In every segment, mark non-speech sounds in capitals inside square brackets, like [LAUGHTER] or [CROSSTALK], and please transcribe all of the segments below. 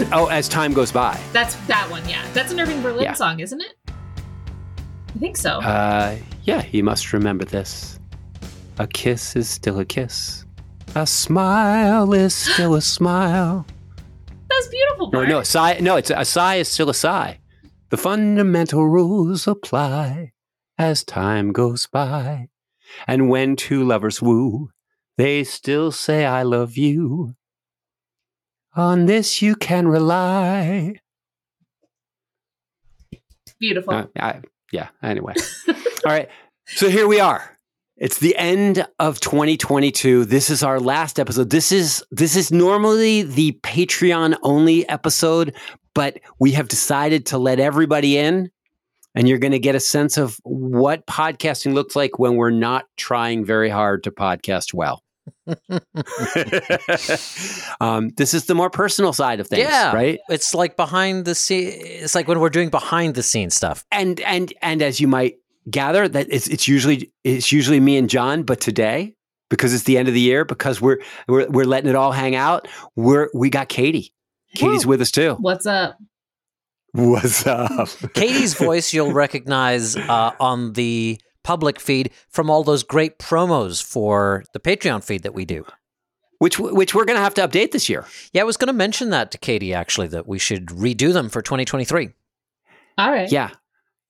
as oh, as time goes by. That's that one, yeah. That's an Irving Berlin Yeah. song, isn't it? I think so. Uh, yeah, you must remember this. A kiss is still a kiss. A smile is still a smile. [GASPS] That's beautiful. Bart. no, a sigh. No, it's a sigh is still a sigh. The fundamental rules apply as time goes by, and when two lovers woo, they still say "I love you." On this you can rely. Beautiful. Uh, I, yeah. Anyway, [LAUGHS] all right. So here we are. It's the end of 2022. This is our last episode. This is this is normally the Patreon only episode, but we have decided to let everybody in and you're going to get a sense of what podcasting looks like when we're not trying very hard to podcast well. [LAUGHS] um, this is the more personal side of things, yeah, right? It's like behind the scene. It's like when we're doing behind the scenes stuff. and and and as you might gather that it's it's usually it's usually me and John but today because it's the end of the year because we're we're we're letting it all hang out we're we got Katie Katie's with us too What's up? what's up Katie's voice you'll recognize uh, on the public feed from all those great promos for the Patreon feed that we do. which which we're going to have to update this year Yeah, I was going to mention that to Katie actually that we should redo them for 2023. All right. yeah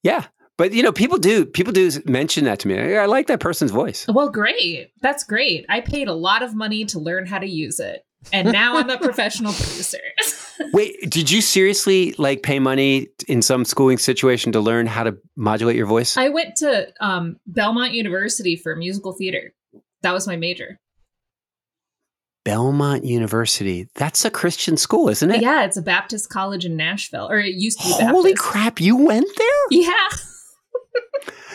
yeah but you know people do people do mention that to me I, I like that person's voice Well, great. That's great. I paid a lot of money to learn how to use it. And now I'm a professional producer. [LAUGHS] wait did you seriously like pay money in some schooling situation to learn how to modulate your voice I went to um, Belmont University for musical theater. That was my major. Belmont University. That's a Christian school, isn't it? Yeah, it's a Baptist college in Nashville, or it used to be Holy Baptist. crap, you went there? Yeah. [LAUGHS]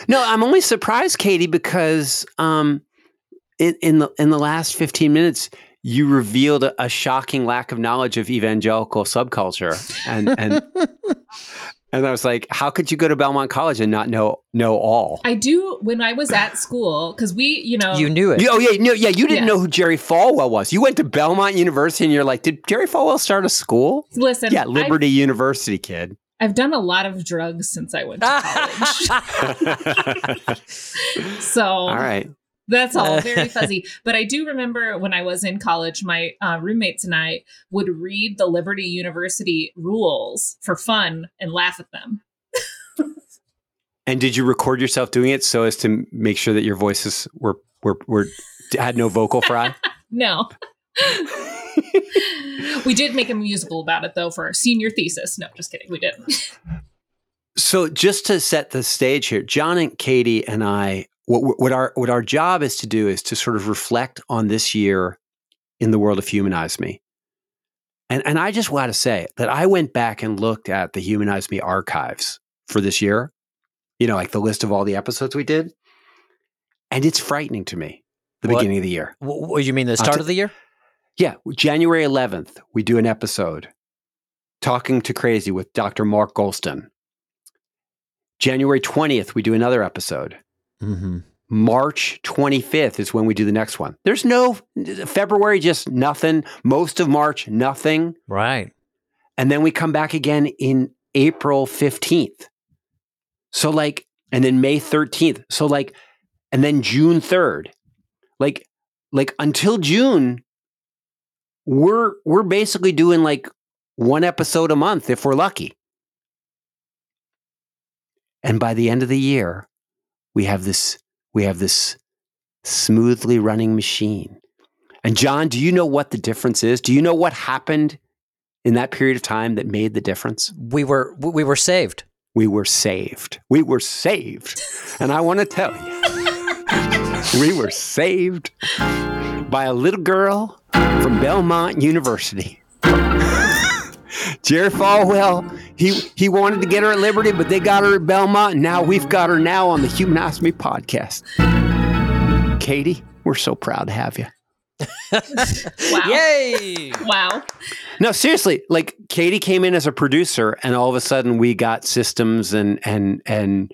No, I'm only surprised, Katie, because um, in, in the in the last 15 minutes, you revealed a, a shocking lack of knowledge of evangelical subculture, and and [LAUGHS] and I was like, how could you go to Belmont College and not know know all? I do when I was at school because we, you know, You knew it. You- oh yeah, no, yeah, you didn't Yeah. know who Jerry Falwell was. You went to Belmont University, and you're like, did Jerry Falwell start a school? listen. Yeah, I've- Liberty University, kid. I've, done a lot of drugs since I went to [LAUGHS] college, [LAUGHS] so All right. That's all [LAUGHS] very fuzzy. But I do remember when I was in college, my uh, roommates and I would read the Liberty University rules for fun and laugh at them. And did you record yourself doing it so as to make sure that your voices were were were had no vocal fry? [LAUGHS] No. we did make a musical about it though for our senior thesis. No, just kidding. We didn't. so just to set the stage here, John and Katie and I, what, what our what our job is to do is to sort of reflect on this year in the world of Humanize Me. And and I just want to say that I went back and looked at the Humanize Me archives for this year. You know, like the list of all the episodes we did, and it's frightening to me. The What? beginning of the year. What, you mean the uh, start t- of the year? Yeah, January 11th, we do an episode talking to crazy with Dr. Mark Goulston. January 20th, we do another episode. Mm-hmm. March 25th is when we do the next one. There's no February, just nothing. Most of March, nothing. Right. And then we come back again in April 15th. So, like, and then May 13th. So, like, and then June 3rd. Like, like until June, we're we're basically doing like one episode a month if we're lucky. And by the end of the year, we have this we have this smoothly running machine. And John, do you know what the difference is? Do you know what happened in that period of time that made the difference? We were we were saved. We were saved. We were saved. And I want to tell you, we were saved by a little girl from Belmont University. Jerry Falwell, he, he wanted to get her at Liberty, but they got her at Belmont. And now we've got her now on the Humanize Me podcast. Katie, we're so proud to have you. [LAUGHS] Wow. Yay! Wow. No, seriously, like Katie came in as a producer and all of a sudden we got systems and and and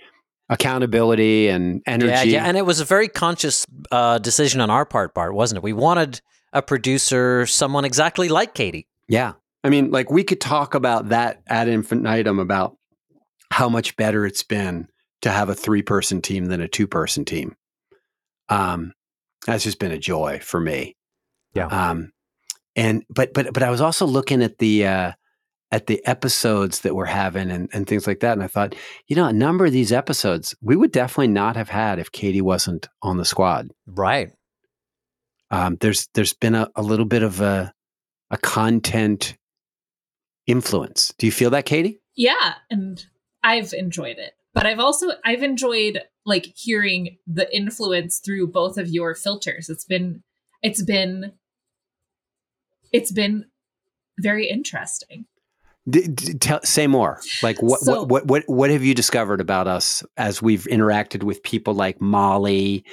accountability and energy. Yeah, yeah, and it was a very conscious uh, decision on our part, Bart, wasn't it? We wanted a producer, someone exactly like Katie. Yeah. I mean, like we could talk about that ad infinitum about how much better it's been to have a three person team than a two person team. Um, that's just been a joy for me. Yeah. Um, and but but but I was also looking at the uh, at the episodes that we're having and, and things like that, and I thought, you know, a number of these episodes we would definitely not have had if Katie wasn't on the squad. Right. Um, there's there's been a, a little bit of a a content influence. Do you feel that, Katie? Yeah, and I've enjoyed it. But I've also I've enjoyed like hearing the influence through both of your filters. It's been it's been it's been very interesting. D- d- tell, say more. Like what, So- what what what what have you discovered about us as we've interacted with people like Molly,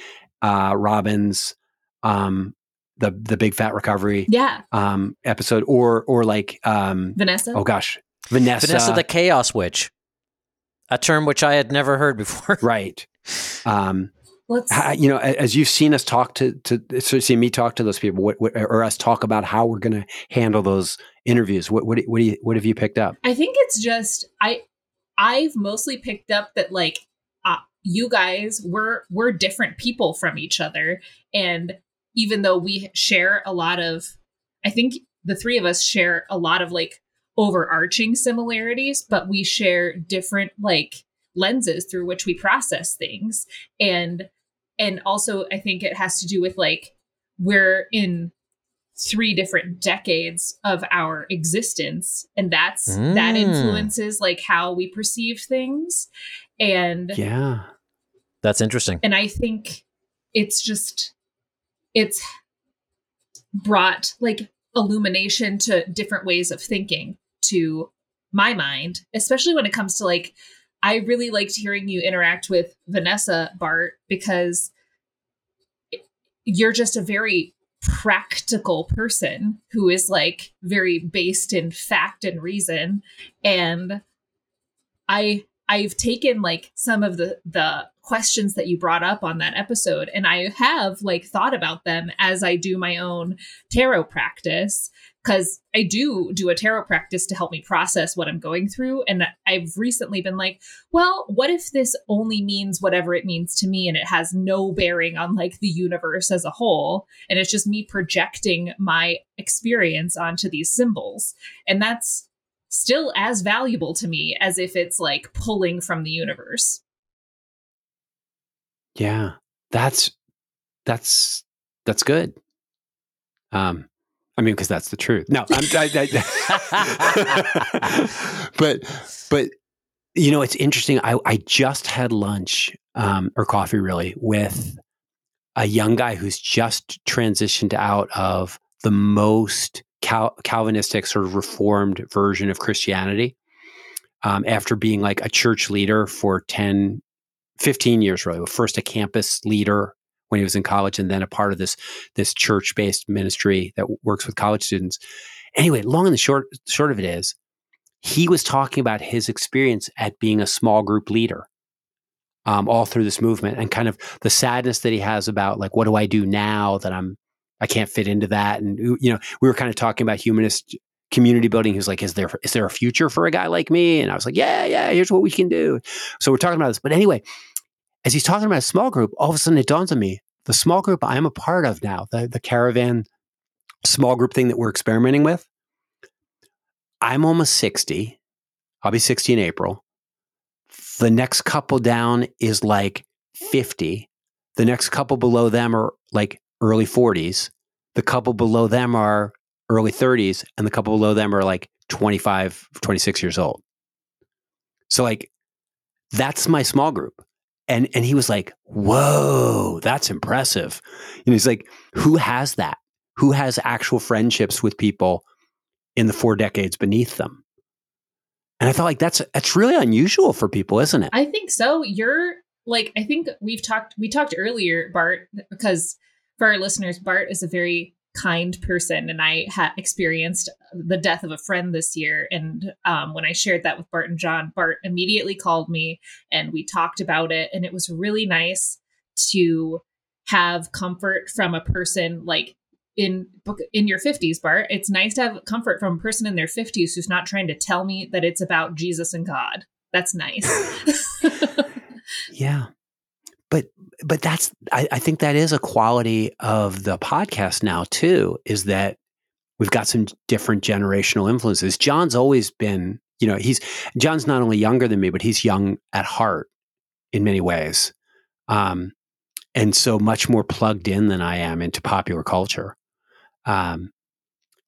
uh, Robbins, um, the the Big Fat Recovery Yeah, um, episode, or or like um, Vanessa. oh gosh, Vanessa, Vanessa the Chaos Witch, a term which I had never heard before. [LAUGHS] right? Um, Let's you know, as you've seen us talk to to so see me talk to those people, what, what or us talk about how we're going to handle those interviews. What what what do you what have you picked up? I think it's just I I've mostly picked up that like uh, you guys we're we're different people from each other and even though we share a lot of I think the three of us share a lot of like overarching similarities but we share different like lenses through which we process things and and also I think it has to do with like we're in three different decades of our existence and that's that Mm. influences like how we perceive things and Yeah, That's interesting. and i think it's just it's brought like illumination to different ways of thinking to my mind especially when it comes to like i really liked hearing you interact with vanessa bart because you're just a very practical person who is like very based in fact and reason. And i i've taken like some of the the questions that you brought up on that episode and i have like thought about them as i do my own tarot practice because i do do a tarot practice to help me process what i'm going through and i've recently been like well what if this only means whatever it means to me and it has no bearing on like the universe as a whole and it's just me projecting my experience onto these symbols? And that's still as valuable to me as if it's like pulling from the universe yeah. That's that's that's good. Um, I mean, because that's the truth. No, I'm, I, I, [LAUGHS] but but you know, it's interesting. I I just had lunch um, or coffee really with a young guy who's just transitioned out of the most Cal- Calvinistic sort of reformed version of Christianity um, after being like a church leader for 10, 15 years really. First a campus leader when he was in college and then a part of this this church-based ministry that works with college students. Anyway, long and the short short of it is he was talking about his experience at being a small group leader um, all through this movement and kind of the sadness that he has about like what do I do now that I'm I can't fit into that and you know we were kind of talking about humanist community building was like is there is there a future for a guy like me? And I was like yeah yeah here's what we can do. So we're talking about this. But anyway as he's talking about a small group all of a sudden it dawns on me the small group I'm a part of now the the caravan small group thing that we're experimenting with I'm almost 60 I'll be 60 in April. The next couple down is like 50 the next couple below them are like early 40s the couple below them are early 30s and the couple below them are like 25 26 years old. So like that's my small group. And and he was like whoa that's impressive. And he's like who has that? Who has actual friendships with people in the four decades beneath them? And i thought like that's that's really unusual for people isn't it? I think so. You're like, I think we've talked, we talked earlier, Bart, because for our listeners, Bart is a very kind person. And I had experienced the death of a friend this year. And um, when I shared that with Bart and John, Bart immediately called me and we talked about it. And it was really nice to have comfort from a person like in in your 50s bart it's nice to have comfort from a person in their 50s who's not trying to tell me that it's about jesus and god that's nice [LAUGHS] yeah but that's I, I think that is a quality of the podcast now too is that we've got some different generational influences. John's always been you know he's john's not only younger than me but he's young at heart in many ways. Um, and so much more plugged in than i am into popular culture. Um,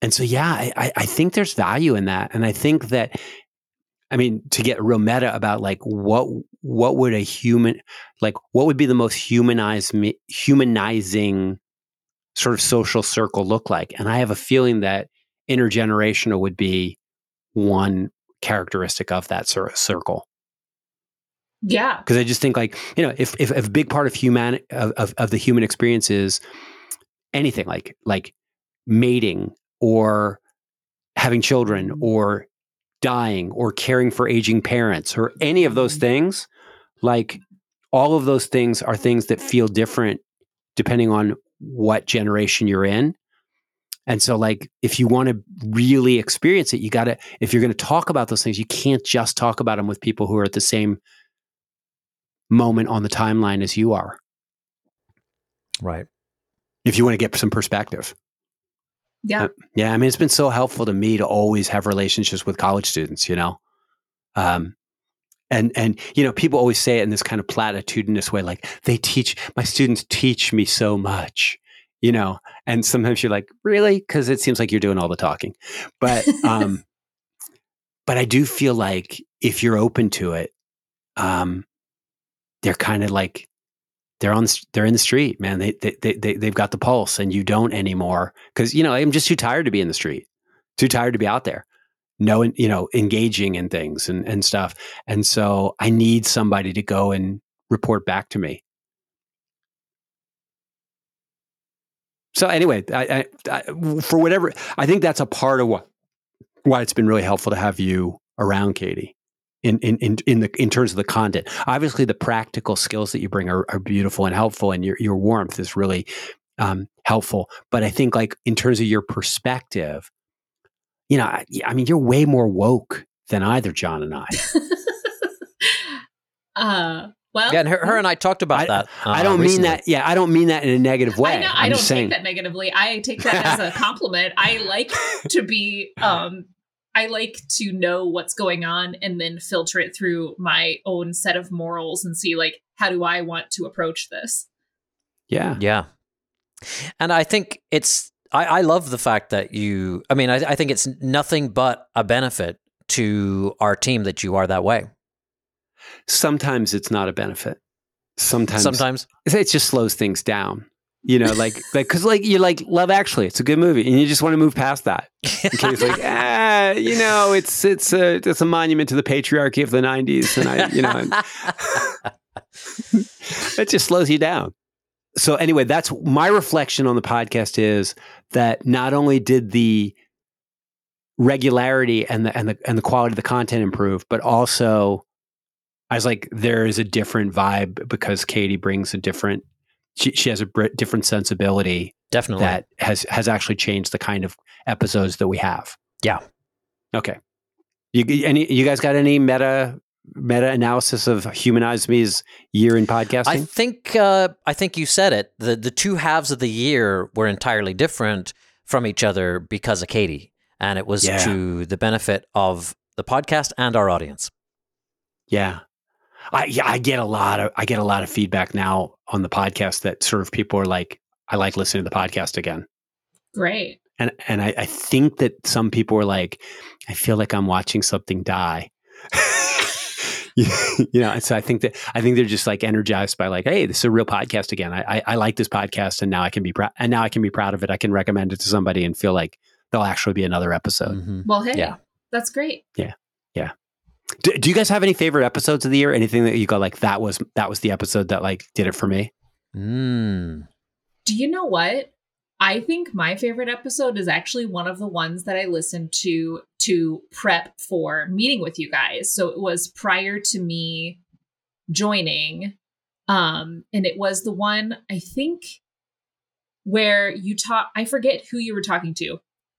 and so, yeah, I, I think there's value in that. And I think that, I mean, to get real meta about like what what would a human like what would be the most humanized humanizing sort of social circle look like? And I have a feeling that intergenerational would be one characteristic of that sort of circle. Yeah, because I just think like you know if if, if a big part of human of, of, of the human experience is anything like like mating or having children mm-hmm. or dying or caring for aging parents or any of those mm-hmm. things like all of those things are things that feel different depending on what generation you're in and so like if you want to really experience it you got to if you're going to talk about those things you can't just talk about them with people who are at the same moment on the timeline as you are right if you want to get some perspective yeah. Uh, yeah. I mean, it's been so helpful to me to always have relationships with college students, you know? Um, and, and, you know, people always say it in this kind of platitudinous way, like they teach, my students teach me so much, you know? And sometimes you're like, really? Cause it seems like you're doing all the talking. But, um, [LAUGHS] but I do feel like if you're open to it, um, they're kind of like they're on they're in the street man they they, they they've got the pulse and you don't anymore because you know i'm just too tired to be in the street too tired to be out there no you know engaging in things and and stuff and so i need somebody to go and report back to me so anyway I, I, I, for whatever i think that's a part of what why it's been really helpful to have you around katie in, in, in, in the in terms of the content. Obviously, the practical skills that you bring are, are beautiful and helpful, and your your warmth is really um, helpful. But I think, like in terms of your perspective, you know, I, I mean, you're way more woke than either John and I. [LAUGHS] uh, well, yeah, and her, her, and I talked about I, that. Uh, I don't recently. mean that. Yeah, I don't mean that in a negative way. I, know, I don't take that negatively. I take that as a compliment. I like to be um, I like to know what's going on and then filter it through my own set of morals and see like how do I want to approach this. Yeah. Yeah. And I think it's I, I love the fact that you I mean, I, I think it's nothing but a benefit to our team that you are that way. Sometimes it's not a benefit. Sometimes sometimes it just slows things down you know, like [LAUGHS] like because like you like Love Actually, it's a good movie, and you just want to move past that. [LAUGHS] it's like ah, you know, it's it's a it's a monument to the patriarchy of the '90s, and I, you know, [LAUGHS] it just slows you down. So anyway, that's my reflection on the podcast is that not only did the regularity and the and the and the quality of the content improve, but also I was like, there is a different vibe because Katie brings a different she, she has a different sensibility definitely. that has has actually changed the kind of episodes that we have. Yeah. Okay. You any you guys got any meta meta analysis of humanize me's year in podcasting i think uh, i think you said it the the two halves of the year were entirely different from each other because of katie and it was yeah. to the benefit of the podcast and our audience yeah I yeah, I get a lot of I get a lot of feedback now on the podcast that sort of people are like, I like listening to the podcast again. Great. And and I, I think that some people are like, I feel like I'm watching something die. [LAUGHS] [LAUGHS] you know, so I think that I think they're just like energized by like, hey, this is a real podcast again. I I, I like this podcast, and now I can be proud, and now I can be proud of it. I can recommend it to somebody and feel like there'll actually be another episode. Mm-hmm. Well, hey, yeah, that's great. Yeah, yeah. Do, do, you guys have any favorite episodes of the year? Anything that you go like that was that was the episode that like did it for me? Mm. Do you know what? I think my favorite episode is actually one of the ones that I listened to to prep for meeting with you guys. So it was prior to me joining um and it was the one I think where you talk I forget who you were talking to,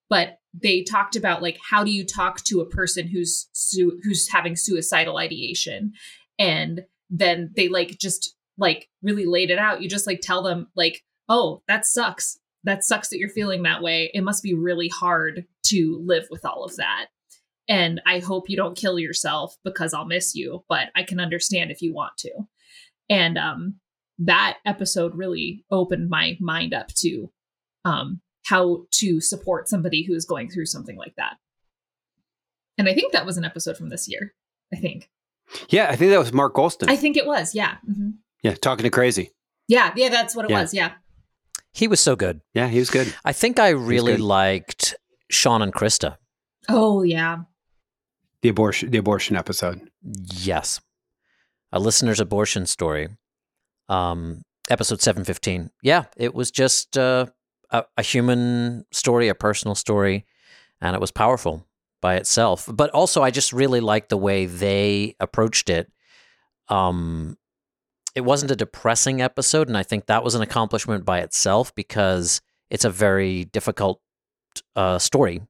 but they talked about like how do you talk to a person who's su- who's having suicidal ideation? And then they like just like really laid it out. You just like tell them like oh that sucks that sucks that you're feeling that way it must be really hard to live with all of that and i hope you don't kill yourself because i'll miss you but i can understand if you want to and um that episode really opened my mind up to um how to support somebody who is going through something like that. And I think that was an episode from this year. I think. Yeah, I think that was Mark Goulston. I think it was. Yeah. Mm-hmm. Yeah, talking to crazy. Yeah, yeah, that's what it yeah. was. Yeah. He was so good. Yeah, he was good. I think I really liked Sean and Krista. Oh yeah. The abortion the abortion episode. Yes. A listener's abortion story. Um episode 715. Yeah, it was just uh a, a human story, a personal story, and it was powerful by itself. But also, I just really liked the way they approached it. Um, it wasn't a depressing episode, and I think that was an accomplishment by itself because it's a very difficult uh, story.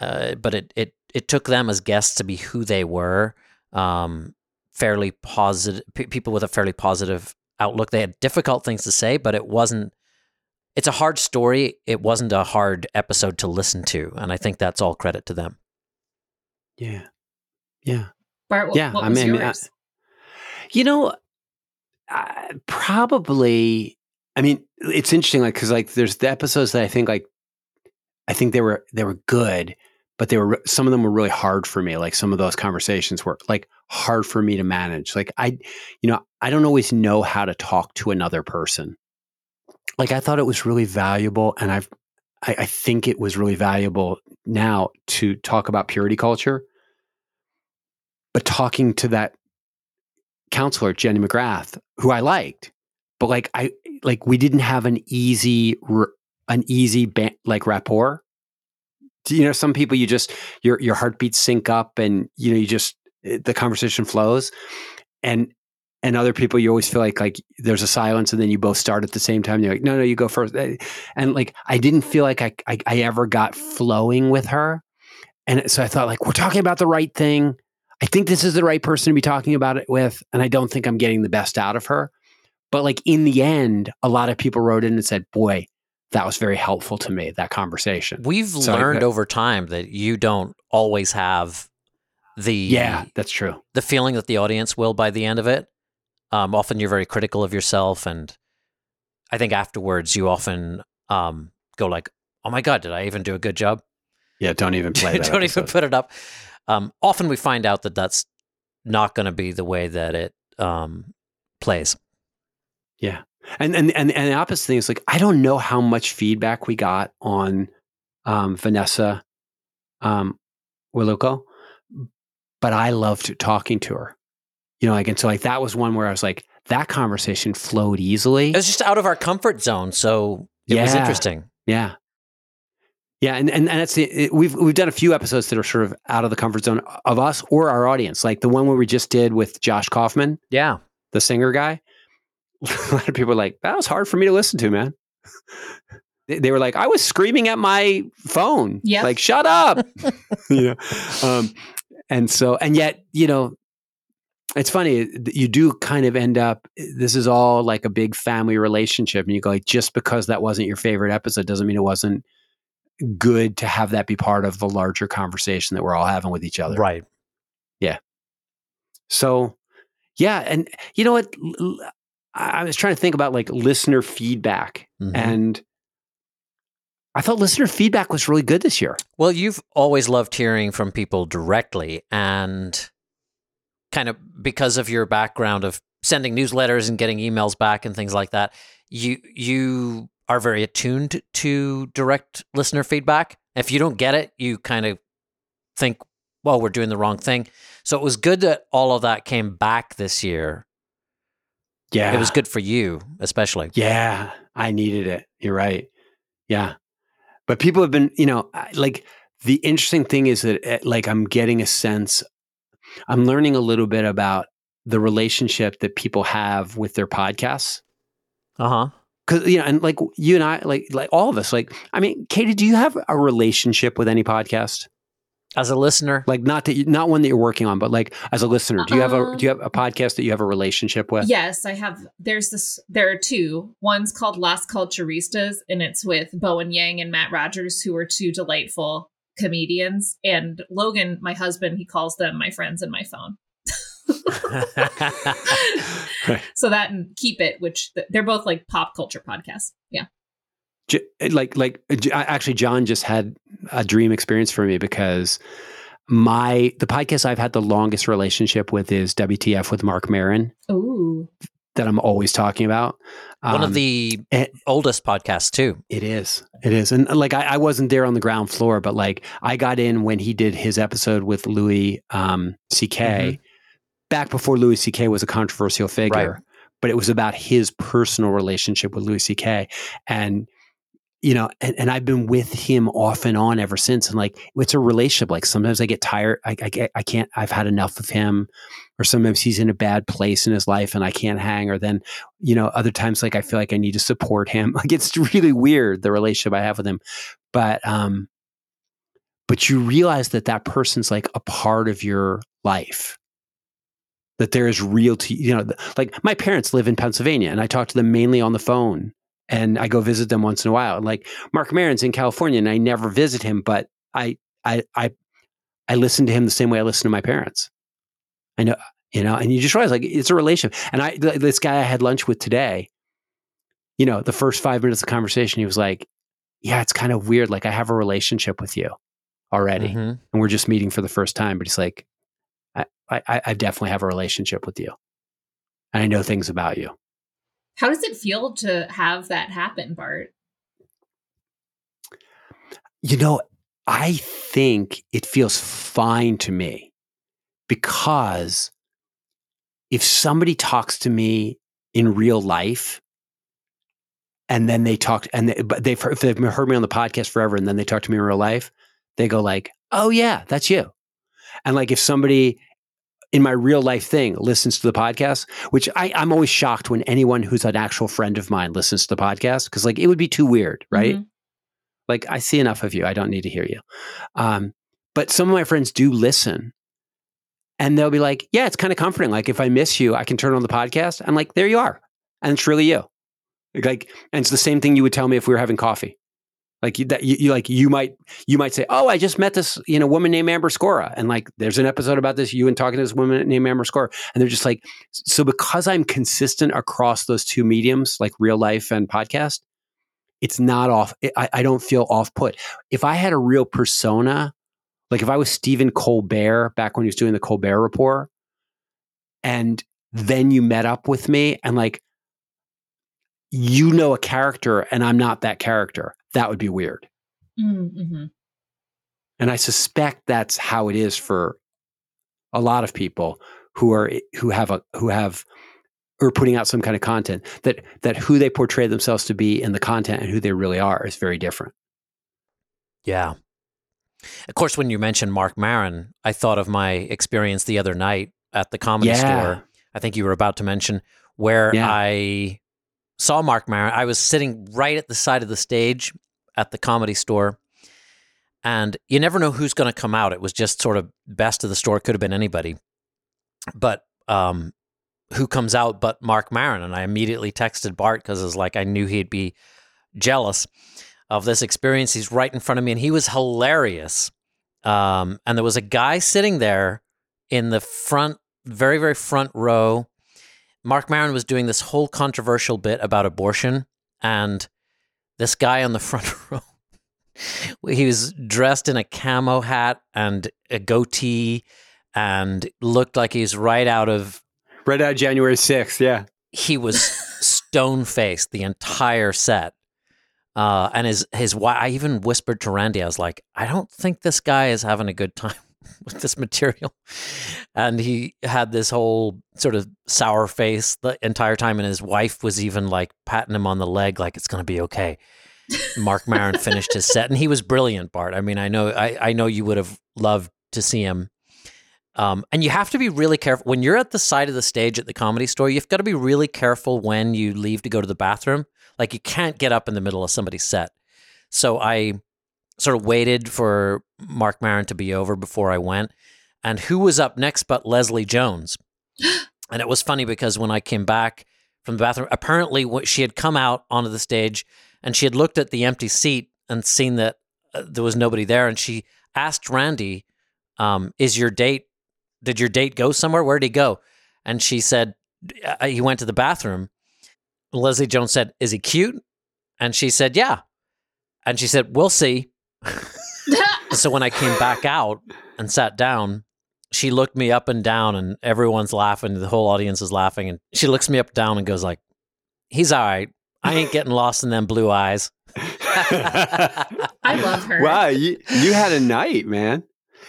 Uh, but it it it took them as guests to be who they were, um, fairly positive p- people with a fairly positive outlook. They had difficult things to say, but it wasn't it's a hard story. It wasn't a hard episode to listen to, and I think that's all credit to them. Yeah, yeah, Bart. What, yeah. what I mean, I, you know, probably. I mean, it's interesting, like because like there's the episodes that I think like I think they were they were good, but they were some of them were really hard for me. Like some of those conversations were like hard for me to manage. Like I, you know, I don't always know how to talk to another person like I thought it was really valuable, and I've I, I think it was really valuable now to talk about purity culture. But talking to that counselor, Jenny McGrath, who I liked, but like I like we didn't have an easy an easy like rapport. You know, some people you just your your heartbeats sync up, and you know you just eh, the conversation flows. And and other people you always feel like like there's a silence and then you both start at the same time you're like no no you go first eh, and like i didn't feel like i i, I ever got flowing with her and so i thought like we're talking about the right thing i think this is the right person to be talking about it with and i don't think i'm getting the best out of her. But like in the end a lot of people wrote in and said boy that was very helpful to me that conversation. We've so learned I, over time that you don't always have the yeah that's true. the feeling that the audience will by the end of it. Um, often you're very critical of yourself, and I think afterwards you often um, go like, "Oh my god, did I even do a good job?" Yeah, don't even play. [LAUGHS] don't episode. even put it up. Um, often we find out that that's not going to be the way that it um, plays. Yeah, and and and and the opposite thing is like I don't know how much feedback we got on um, Vanessa um, Willuko, but I loved talking to her you know, like, and so like that was one where I was like, that conversation flowed easily. It was just out of our comfort zone. So it yeah. was interesting. Yeah. Yeah, and and, and that's the, it, we've we've done a few episodes that are sort of out of the comfort zone of us or our audience, like the one where we just did with Josh Kaufman, yeah, the singer guy. [LAUGHS] a lot of people were like, that was hard for me to listen to, man. [LAUGHS] they, they were like, I was screaming at my phone, yeah, like shut up, [LAUGHS] you know. Um, and so, and yet, you know, it's funny you do kind of end up this is all like a big family relationship and you go like just because that wasn't your favorite episode doesn't mean it wasn't good to have that be part of the larger conversation that we're all having with each other right yeah so yeah and you know what i was trying to think about like listener feedback mm-hmm. and I thought listener feedback was really good this year. Well, you've always loved hearing from people directly. And kind of because of your background of sending newsletters and getting emails back and things like that, you you are very attuned to direct listener feedback. If you don't get it, you kind of think, well, we're doing the wrong thing. So it was good that all of that came back this year. Yeah. It was good for you, especially. Yeah. I needed it. You're right. Yeah. But people have been, you know, like the interesting thing is that eh, like I'm getting a sense I'm learning a little bit about the relationship that people have with their podcasts. Uh huh. Because you know, and like you and I, like like all of us, like I mean, Katie, do you have a relationship with any podcast? As a listener, Like not that you, not one that you're working on, but like as a listener, do you have a Um, do you have a podcast that you have a relationship with? Yes, I have. There's this. There are two. One's called Las Culturistas, and it's with Bowen Yang and Matt Rogers, who are two delightful comedians. And Logan, my husband, he calls them my friends in my phone. [LAUGHS] Right. So that and Keep It, which they're both like pop culture podcasts. Yeah. Like like uh, J- I- actually john just had a dream experience for me because my the podcast i've had the longest relationship with is wtf with marc Maron Ooh. that i'm always talking about one Um, of the eh, oldest podcasts too. it is it is and like I, I wasn't there on the ground floor but like i got in when he did his episode with louis um, ck Mhm. Back before louis ck was a controversial figure Right. but it was about his personal relationship with louis ck and you know, and, and I've been with him off and on ever since. And like, it's a relationship. Like sometimes I get tired. I, I, get- I can't, I've had enough of him or sometimes he's in a bad place in his life and I can't hang. Or then, you know, other times, like I feel like I need to support him. [LAUGHS] Like it's really weird, the relationship I have with him. But, um, but you realize that that person's like a part of your life that there is real to you know like my parents live in pennsylvania and i talk to them mainly on the phone and i go visit them once in a while and like marc Maron's in california and i never visit him but i i i i listen to him the same way i listen to my parents i know you know and you just realize like it's a relationship and i this guy i had lunch with today you know the first five minutes of conversation he was like yeah it's kind of weird like i have a relationship with you already Mhm. and we're just meeting for the first time. But he's like, I, I, I definitely have a relationship with you, and I know things about you. How does it feel to have that happen, Bart? You know, I think it feels fine to me because if somebody talks to me in real life and then they talk and they, but they've heard, if they've heard me on the podcast forever and then they talk to me in real life, they go like, "Oh yeah, that's you." And like if somebody in my real life thing listens to the podcast, which I, I'm always shocked when anyone who's an actual friend of mine listens to the podcast because like it would be too weird, right? Mhm. Like I see enough of you. I don't need to hear you. Um, but some of my friends do listen and they'll be like, yeah, it's kind of comforting. Like if I miss you, I can turn on the podcast. I'm like, there you are. And it's really you. Like, and it's the same thing you would tell me if we were having coffee. Like you, that you, you like you might you might say, oh, I just met this you know woman named Amber Scora, and like there's an episode about this you and talking to this woman named Amber Scora, and they're just like, so because I'm consistent across those two mediums, like real life and podcast, it's not off. I, I don't feel off put. If I had a real persona, like if I was Stephen Colbert back when he was doing the Colbert Report, and then you met up with me and like you know a character and I'm not that character, that would be weird. Mm-hmm. And I suspect that's how it is for a lot of people who are who have a who have or putting out some kind of content that that who they portray themselves to be in the content and who they really are is very different. Yeah. Of course, when you mentioned Marc Maron, I thought of my experience the other night at the comedy Yeah. store. I think you were about to mention where Yeah. I saw Marc Maron. I was sitting right at the side of the stage at the comedy store. And you never know who's going to come out. It was just sort of best of the store. It Could have been anybody. But um, who comes out but Marc Maron? And I immediately texted Bart because it was like I knew he'd be jealous of this experience. He's right in front of me, and he was hilarious. Um, and there was a guy sitting there in the front, very, very front row. Marc Maron was doing this whole controversial bit about abortion, and this guy on the [LAUGHS] front row, he was dressed in a camo hat and a goatee, and looked like he's right out of Right out January 6th, yeah. he was stone faced the entire set. Uh, and his his wife, I even whispered to Randy, I was like, I don't think this guy is having a good time [LAUGHS] with this material. And he had this whole sort of sour face the entire time, and his wife was even like patting him on the leg, like it's going to be okay. Marc Maron finished his set, and he was brilliant. Bart, I mean, I know, I, I know you would have loved to see him. Um, and you have to be really careful when you're at the side of the stage at the comedy store. You've got to be really careful when you leave to go to the bathroom. Like you can't get up in the middle of somebody's set. So I sort of waited for Marc Maron to be over before I went. And who was up next but Leslie Jones? [GASPS] and it was funny because when I came back from the bathroom, apparently she had come out onto the stage and she had looked at the empty seat and seen that uh, there was nobody there. And she asked Randy, um, "Is your date? Did your date go somewhere? Where did he go?" And she said, uh, "He went to the bathroom." Leslie Jones said, "Is he cute?" And she said, "Yeah." And she said, "We'll see." [LAUGHS] so when I came back out and sat down, she looked me up and down, and everyone's laughing. The whole audience is laughing, and she looks me up and down and goes like, "He's all right. I ain't getting lost in them blue eyes." [LAUGHS] I love her. Wow, you you had a night, man.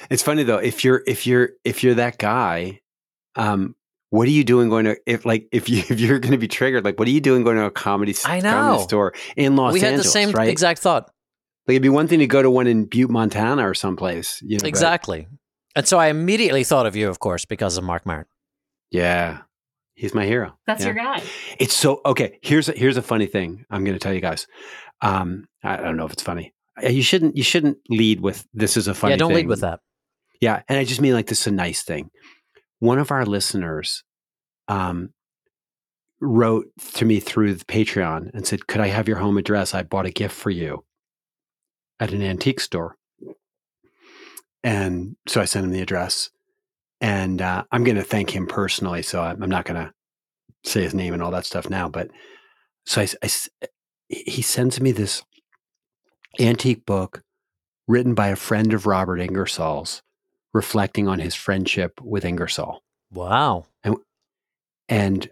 It's funny though. If you're if you're if you're that guy, um, what are you doing going to if like if you if you're going to be triggered? Like, what are you doing going to a comedy, I comedy store in Los Angeles? we had the same right? exact thought. Like it'd be one thing to go to one in Butte, Montana, or someplace. You know, but- Exactly. And so I immediately thought of you, of course, because of Marc Maron. yeah, he's my hero. That's Yeah. your guy. It's so okay. Here's a, here's a funny thing. I'm going to tell you guys. Um, I, I don't know if it's funny. Uh, You shouldn't you shouldn't lead with this is a funny. yeah, don't lead with that. Yeah, and I just mean like this is a nice thing. One of our listeners um, wrote to me through the Patreon and said, "Could I have your home address? I bought a gift for you at an antique store." And so I sent him the address, and uh, I'm going to thank him personally. So I'm I'm not going to say his name and all that stuff now. But so I I he sends me this antique book written by a friend of Robert Ingersoll's reflecting on his friendship with Ingersoll. Wow. And, And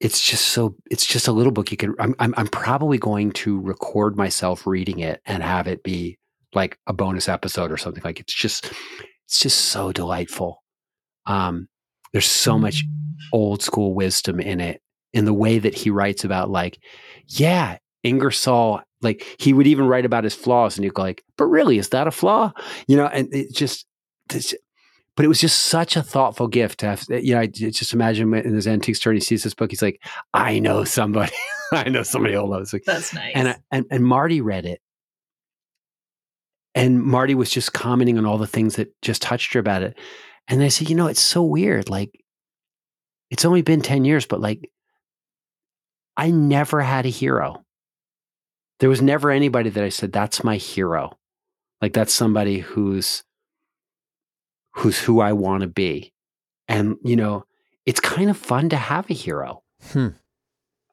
it's just so it's just a little book you can I'm I'm, I'm probably going to record myself reading it and have it be like a bonus episode or something like it's just it's just so delightful. Um there's so much old school wisdom in it in the way that he writes about like yeah ingersoll like he would even write about his flaws and you'd go like but really is that a flaw you know and it just but it was just such a thoughtful gift to have eh, you know i just imagine in his antique store he sees this book he's like i know somebody [LAUGHS] i know somebody who loves it That's uh, nice. and, I, and and Marty read it, and Marty was just commenting on all the things that just touched her about it. And I said, you know, it's so weird. Like, it's only been ten years, but like, I never had a hero. There was never anybody that I said that's my hero. Like that's somebody who's who's who I want to be. And you know, it's kind of fun to have a hero Hmm.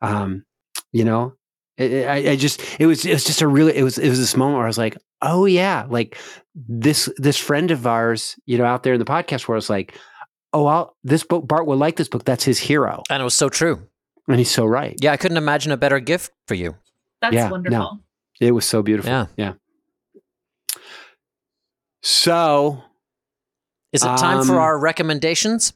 um, you know, I, I I just it was it was just a really it was it was this moment where I was like, oh yeah, like this this friend of ours, you know, out there in the podcast world was like, oh, I'll, this book Bart will like this book. That's his hero, And it was so true. and he's so right. Yeah, I couldn't imagine a better gift for you. That's yeah, no. It was so beautiful. Yeah. yeah. So Is it time for Um, our recommendations?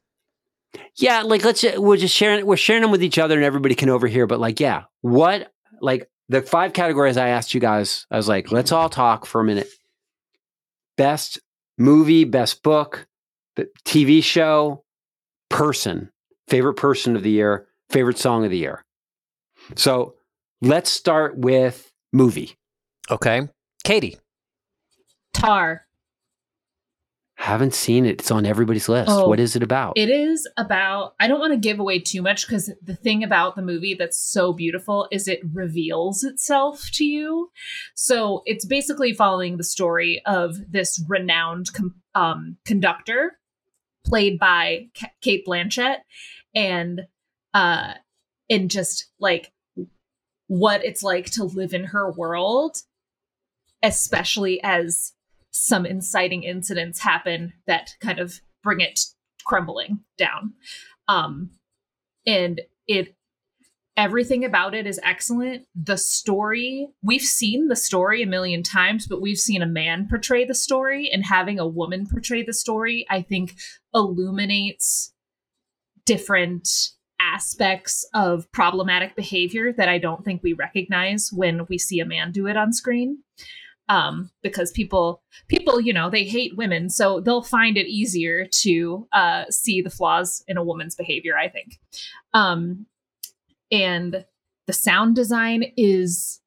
yeah, like let's ju- we're just sharing we're sharing them with each other, and everybody can overhear. But like, yeah, what like the five categories I asked you guys, I was like, let's all talk for a minute. Best movie, best book, the TV show, person, favorite person of the year, favorite song of the year. So let's start with movie. Okay. Katie. Tar. Haven't seen it. It's on everybody's list. Oh, what is it about? It is about, I don't want to give away too much because the thing about the movie that's so beautiful is it reveals itself to you. So it's basically following the story of this renowned um, conductor played by K- Cate Blanchett and, uh, and just like what it's like to live in her world, especially as some inciting incidents happen that kind of bring it crumbling down. Um, and it everything about it is excellent. The story, we've seen the story a million times, but we've seen a man portray the story and having a woman portray the story, I think illuminates different aspects of problematic behavior that I don't think we recognize when we see a man do it on screen. Um, because people people you know they hate women so they'll find it easier to uh, see the flaws in a woman's behavior i think um, and the sound design is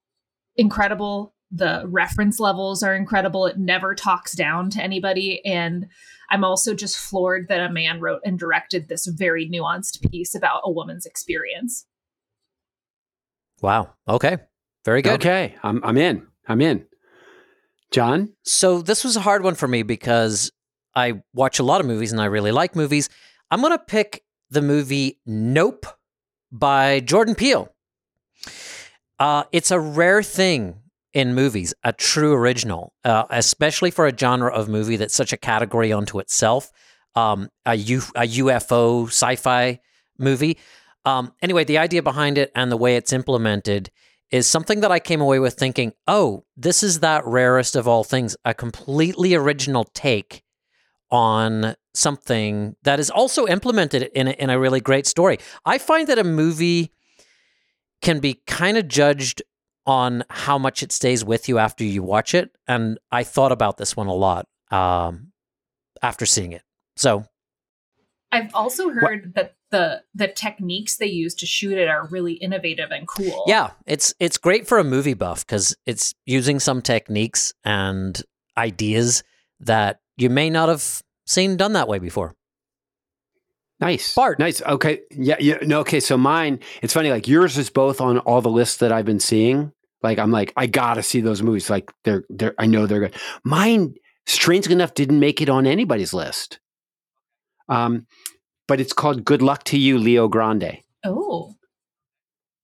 incredible. The reference levels are incredible. It never talks down to anybody. And I'm also just floored that a man wrote and directed this very nuanced piece about a woman's experience. Wow. Okay. Very good. Okay. I'm, I'm in. I'm in. John? So this was a hard one for me because I watch a lot of movies and I really like movies. I'm going to pick the movie Nope by Jordan Peele. Uh, it's a rare thing in movies, a true original, uh, especially for a genre of movie that's such a category unto itself. Um, a, U- a UFO sci fi movie. Um, anyway, the idea behind it and the way it's implemented is something that I came away with thinking, oh, this is that rarest of all things, a completely original take on something that is also implemented in a, in a really great story. I find that a movie can be kind of judged on how much it stays with you after you watch it. And I thought about this one a lot um, after seeing it. So I've also heard what? that the the techniques they use to shoot it are really innovative and cool. Yeah, it's it's great for a movie buff because it's using some techniques and ideas that you may not have seen done that way before. Nice. Bart. Nice. Okay. Yeah. Yeah. No. Okay. So mine, it's funny. Like yours is both on all the lists that I've been seeing. Like I'm like I gotta see those movies. Like they're they're I know they're good. Mine, strangely enough, didn't make it on anybody's list. Um, but it's called Good Luck to You, Leo Grande. Oh.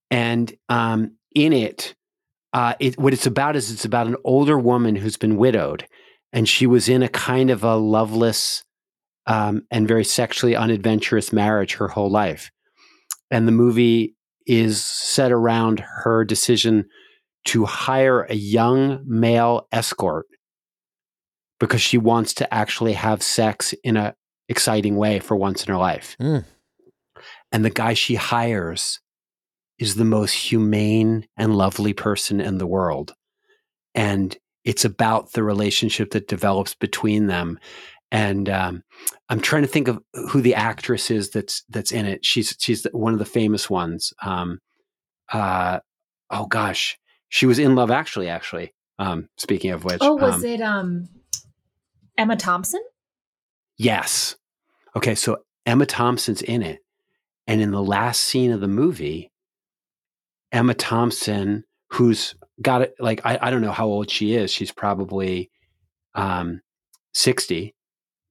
And um, in it, uh, it what it's about is it's about an older woman who's been widowed, and she was in a kind of a loveless um, and very sexually unadventurous marriage her whole life. And the movie is set around her decision to hire a young male escort because she wants to actually have sex in a exciting way for once in her life. Mm. And the guy she hires is the most humane and lovely person in the world. And it's about the relationship that develops between them and um, I'm trying to think of who the actress is that's that's in it. She's she's one of the famous ones. Um, uh, oh gosh, she was in Love Actually. Actually, um, speaking of which, oh, was um, it um, Emma Thompson? Yes. Okay, so Emma Thompson's in it, and in the last scene of the movie, Emma Thompson, who's got it, like I, I don't know how old she is. She's probably um, sixty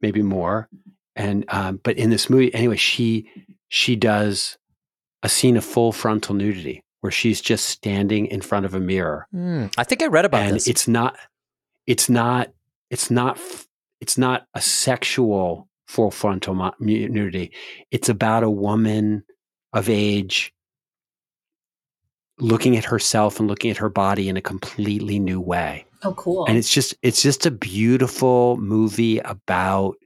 maybe more. And um, but in this movie, anyway, she she does a scene of full frontal nudity where she's just standing in front of a mirror. Mm, I think I read about and this. It's not. It's not. It's not. It's not a sexual full frontal nudity. It's about a woman of age looking at herself and looking at her body in a completely new way. Oh, cool. And it's just it's just a beautiful movie about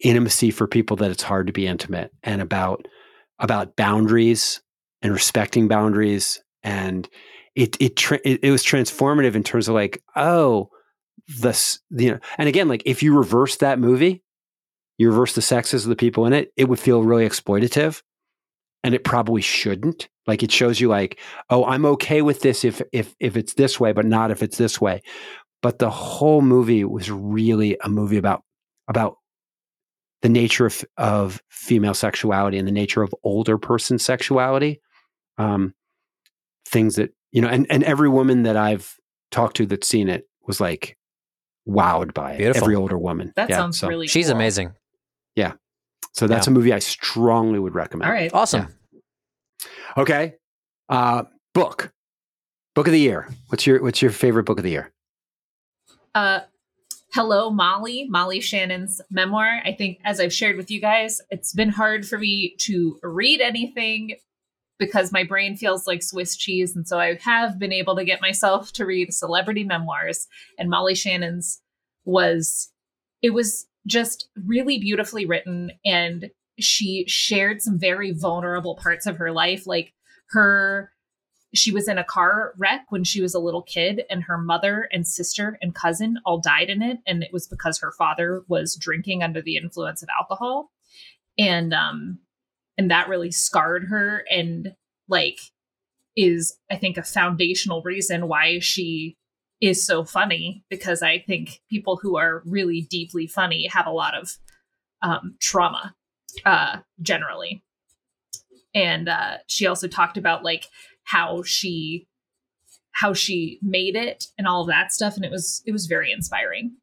intimacy for people that it's hard to be intimate and about about boundaries and respecting boundaries and it it tra- it, it was transformative in terms of like oh this you know and again like if you reverse that movie you reverse the sexes of the people in it it would feel really exploitative and it probably shouldn't. Like it shows you like oh i'm okay with this if if if it's this way but not if it's this way. But the whole movie was really a movie about about the nature of, of female sexuality and the nature of older person sexuality um, things that you know and, and every woman that i've talked to that's seen it was like wowed by it Beautiful. every older woman that yeah, sounds so, really She's cool. amazing. yeah so that's Yeah. a movie i strongly would recommend All right. Awesome. okay uh, book book of the year what's your what's your favorite book of the year Uh, Hello, Molly, Molly Shannon's memoir. I think, as I've shared with you guys, it's been hard for me to read anything because my brain feels like Swiss cheese. And so I have been able to get myself to read celebrity memoirs. And Molly Shannon's was, it was just really beautifully written. And she shared some very vulnerable parts of her life, like her she was in a car wreck when she was a little kid and her mother and sister and cousin all died in it and it was because her father was drinking under the influence of alcohol and um and that really scarred her and like is I think a foundational reason why she is so funny because I think people who are really deeply funny have a lot of um, trauma uh, generally. And uh, she also talked about like how she how she made it and all of that stuff, and it was it was very inspiring.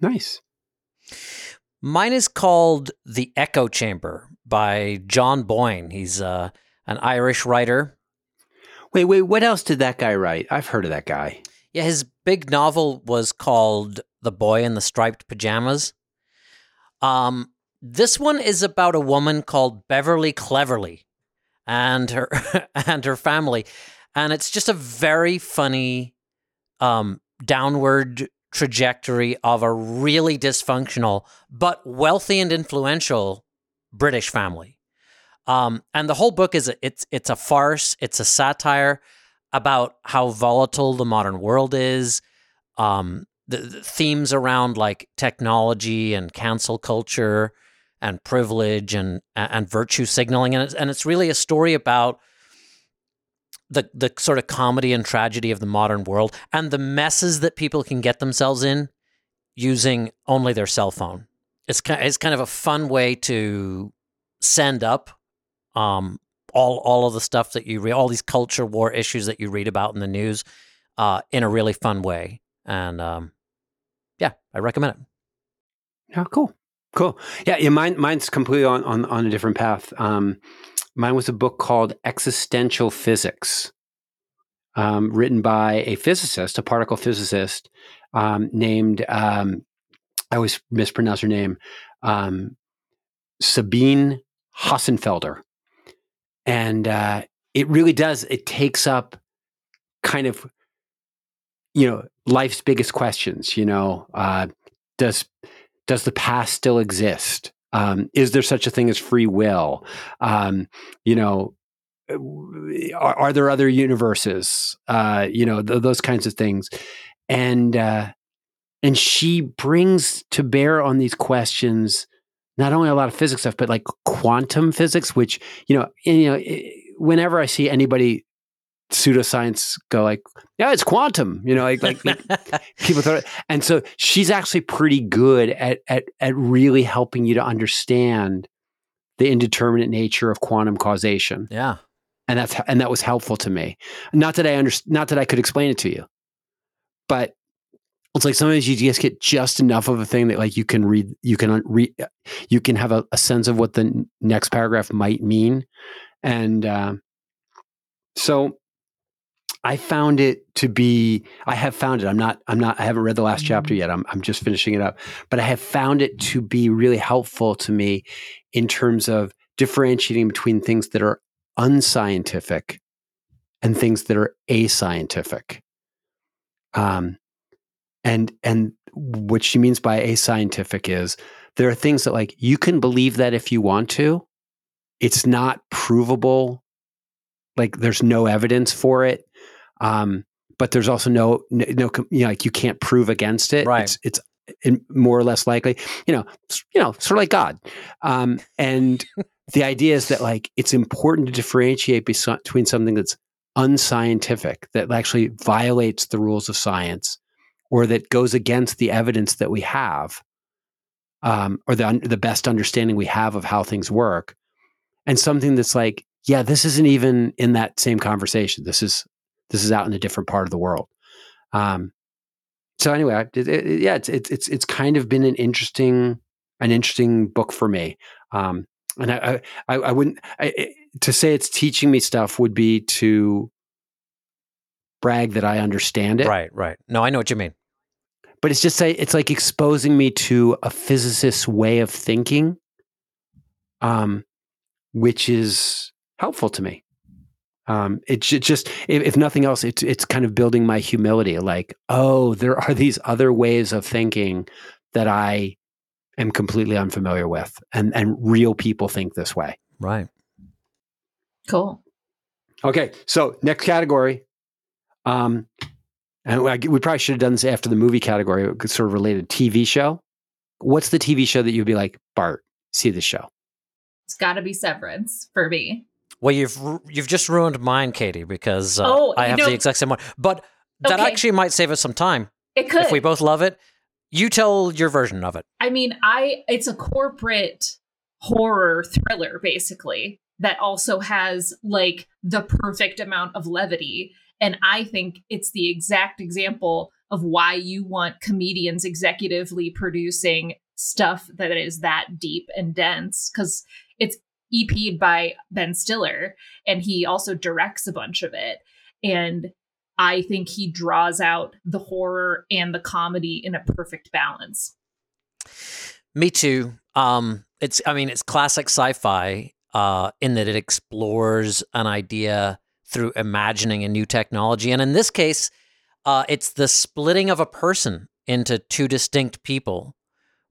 Nice. Mine is called The Echo Chamber by John Boyne. He's uh, an Irish writer. Wait, wait, what else did that guy write? I've heard of that guy. Yeah, his big novel was called The Boy in the Striped Pajamas. Um, this one is about a woman called Beverly Cleverly and her [LAUGHS] and her family, and it's just a very funny um, downward trajectory of a really dysfunctional but wealthy and influential British family. Um, and the whole book is a, it's it's a farce. It's a satire about how volatile the modern world is. Um, the, the themes around like technology and cancel culture and privilege and and virtue signaling, and it's, and it's really a story about the the sort of comedy and tragedy of the modern world and the messes that people can get themselves in using only their cell phone. It's kind it's kind of a fun way to send up um, all all of the stuff that you read, all these culture war issues that you read about in the news, uh, in a really fun way. And um, yeah, I recommend it. Oh, cool, cool. Yeah, yeah. Mine, mine's completely on on, on a different path. Um, Mine was a book called Existential Physics, um, written by a physicist, a particle physicist um, named, um, I always mispronounce her name, um, Sabine Hossenfelder. And uh, it really does, it takes up kind of, you know, life's biggest questions, you know, uh, does does the past still exist? Um, is there such a thing as free will? Um, you know, are, are, there other universes? Uh, you know, th- those kinds of things, and uh, and she brings to bear on these questions not only a lot of physics stuff, but like quantum physics, which you know, you know, whenever I see anybody pseudoscience go like, yeah, it's quantum, you know, like, like, [LAUGHS] people thought, and so she's actually pretty good at, at, at really helping you to understand the indeterminate nature of quantum causation. Yeah. And that's, and that was helpful to me. Not that I understand, not that I could explain it to you, but it's like sometimes you just get just enough of a thing that like you can read, you can read, you can have a, a sense of what the next paragraph might mean. And, uh, so I found it to be I have found it. I'm not I'm not I haven't read the last chapter mm-hmm. yet. I'm I'm just finishing it up. But I have found it to be really helpful to me in terms of differentiating between things that are unscientific and things that are ascientific. Um and and what she means by ascientific is there are things that like you can believe that if you want to. It's not provable. Like there's no evidence for it um, but there's also no, no, no, you know, like you can't prove against it. Right. It's, it's more or less likely, you know, you know, sort of like God. Um, and [LAUGHS] the idea is that like it's important to differentiate between something that's unscientific, that actually violates the rules of science, or that goes against the evidence that we have, um, or the the best understanding we have of how things work, and something that's like, yeah, this isn't even in that same conversation. This is this is out in a different part of the world. Um, so anyway, it, it, yeah, it's, it's it's kind of been an interesting an interesting book for me. Um, and I I, I wouldn't I, to say it's teaching me stuff would be to brag that I understand it. Right, right. No, I know what you mean. But it's just say it's like exposing me to a physicist's way of thinking, um, which is helpful to me um, it's just if, if, nothing else it's it's kind of building my humility like oh there are these other ways of thinking that i am completely unfamiliar with and and real people think this way. Right. Cool. Okay so next category. Um and we probably should have done this after the movie category sort of related tv show. What's the tv show that you'd be like bart see the show. It's got to be Severance for me. Well, you've you've just ruined mine, Katie, because uh, Oh, I have know- the exact same one. But that Okay. actually might save us some time It could. if we both love it. You tell your version of it. I mean, I it's a corporate horror thriller basically that also has like the perfect amount of levity and I think it's the exact example of why you want comedians executively producing stuff that is that deep and dense it's EP'd by Ben Stiller and he also directs a bunch of it and I think he draws out the horror and the comedy in a perfect balance. Me too. Um, it's I mean it's classic sci-fi uh, in that it explores an idea through imagining a new technology, and in this case, uh, it's the splitting of a person into two distinct people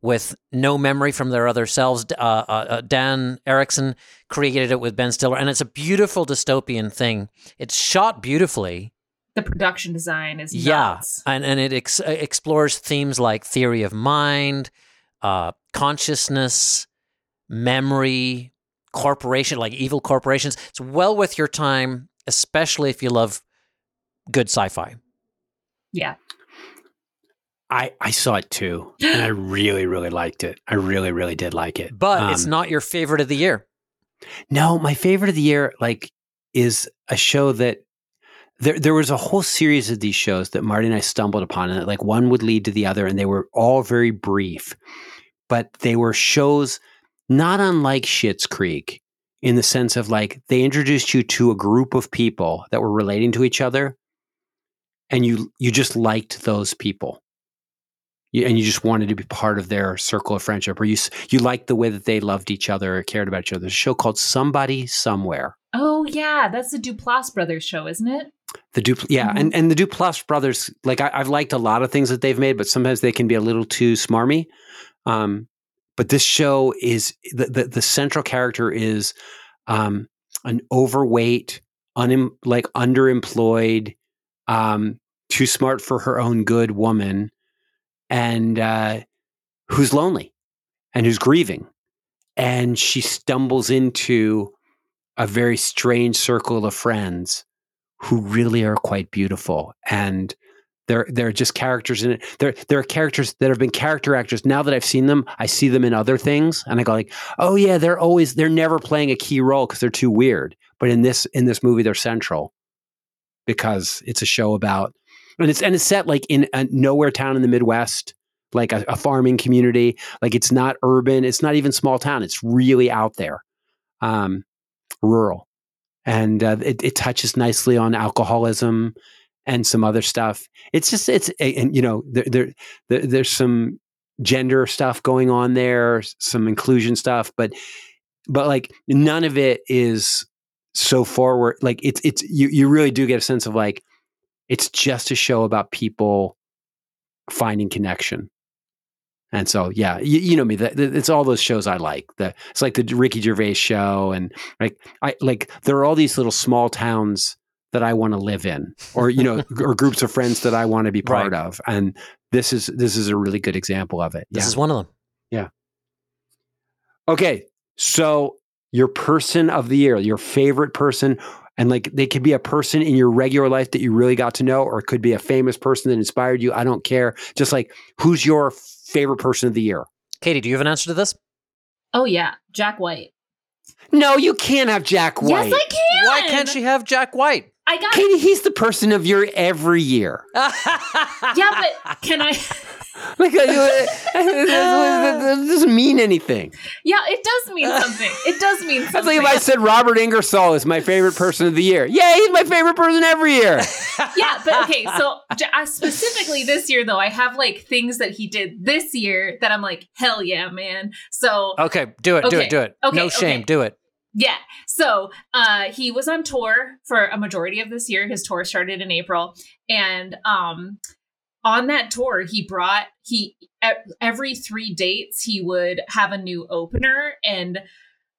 with no memory from their other selves. Uh, uh, uh, Dan Erickson created it with Ben Stiller, and it's a beautiful dystopian thing. It's shot beautifully. the production design is Yeah, nuts. and and it ex- explores themes like theory of mind, uh, consciousness, memory, corporation, like evil corporations. It's well worth your time, especially if you love good sci-fi. Yeah. I, I saw it too, and I [GASPS] really, really liked it. I really, really did like it. But it's Um, not your favorite of the year. No, my favorite of the year, like, is a show that there there was a whole series of these shows that Marty and I stumbled upon, and like one would lead to the other, and they were all very brief, but they were shows not unlike Schitt's Creek in the sense of like they introduced you to a group of people that were relating to each other, and you you just liked those people. You, and you just wanted to be part of their circle of friendship, or you you liked the way that they loved each other, or cared about each other. There's a show called Somebody Somewhere. Oh yeah, that's the Duplass brothers show, isn't it? The Dupl- yeah, Mhm. and and the Duplass brothers, like I, I've liked a lot of things that they've made, but sometimes they can be a little too smarmy. Um, but this show is the the, the central character is um, an overweight, unem- like underemployed, um, too smart for her own good woman, and uh, who's lonely and who's grieving, and she stumbles into a very strange circle of friends who really are quite beautiful and they're they're just characters in it. There there are characters that have been character actors. Now that I've seen them, I see them in other things, and I go like, oh yeah, they're always they're never playing a key role because they're too weird. But in this in this movie, they're central because it's a show about and it's and it's set like in a nowhere town in the Midwest, like a, a farming community. Like it's not urban, it's not even small town. It's really out there, um, rural, and uh, it, it touches nicely on alcoholism and some other stuff. It's just it's and you know there, there, there there's some gender stuff going on there, some inclusion stuff, but but like none of it is so forward. Like it's it's you you really do get a sense of like it's just a show about people finding connection. And so, yeah, you, you know me. The, the, it's all those shows I like. The it's like the Ricky Gervais show, and like I like there are all these little small towns that I want to live in, or you know, [LAUGHS] or groups of friends that I want to be part Right. of. And this is this is a really good example of it. This yeah. is one of them. Yeah. Okay, so your person of the year, your favorite person, and like they could be a person in your regular life that you really got to know, or it could be a famous person that inspired you. I don't care. Just like who's your favorite person of the year? Katie, do you have an answer to this? Oh yeah, Jack White. No, you can't have Jack White. Yes, I can. Why can't she have Jack White? I got. Katie, he's the person of your every year. [LAUGHS] Yeah, but can I? Like, uh, [LAUGHS] that doesn't mean anything. Yeah, it does mean something. It does mean [LAUGHS] That's something. like if I said Robert Ingersoll is my favorite person of the year. Yeah, he's my favorite person every year. [LAUGHS] yeah, but okay. So j- I specifically this year though, I have like things that he did this year that I'm like, hell yeah, man. So okay, do it, do it, do it. okay, no shame, okay. do it. Yeah. So uh he was on tour for a majority of this year. His tour started in April. And um on that tour, he brought he every three dates he would have a new opener and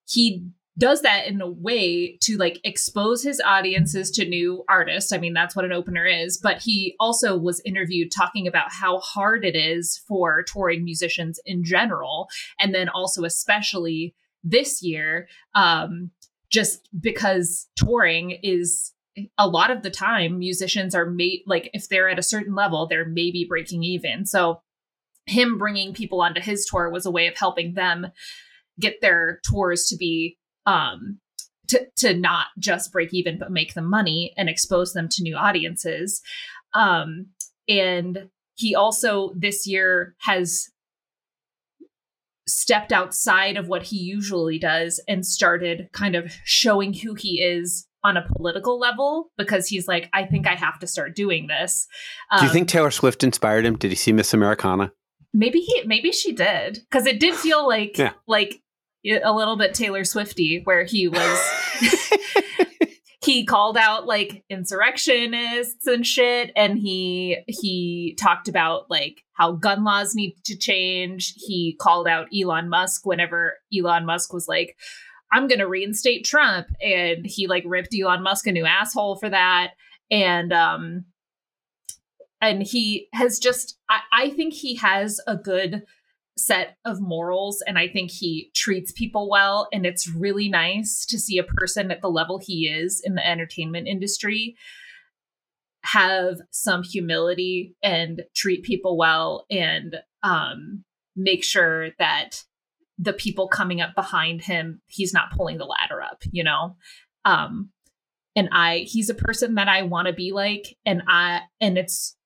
he does that in a way to like expose his audiences to new artists. I mean, that's what an opener is. But he also was interviewed talking about how hard it is for touring musicians in general. And then also, especially this year, um, just because touring is a lot of the time musicians are made like if they're at a certain level, they're maybe breaking even. So him bringing people onto his tour was a way of helping them get their tours to be um, to to not just break even but make them money and expose them to new audiences. Um, and he also this year has stepped outside of what he usually does and started kind of showing who he is on a political level because he's like, I think I have to start doing this. Um, Do you think um, Taylor Swift inspired him? Did he see Miss Americana? Maybe he, maybe she did, because it did feel like yeah. like a little bit Taylor Swifty, where he was [LAUGHS] [LAUGHS] he called out like insurrectionists and shit, and he he talked about like how gun laws need to change. He called out Elon Musk whenever Elon Musk was like, "I'm to reinstate Trump," and he like ripped Elon Musk a new asshole for that, and um, and he has just I, I think he has a good set of morals and I think he treats people well and it's really nice to see a person at the level he is in the entertainment industry have some humility and treat people well and um, make sure that the people coming up behind him he's not pulling the ladder up you know? Um and i he's a person that i want to be like and i and it's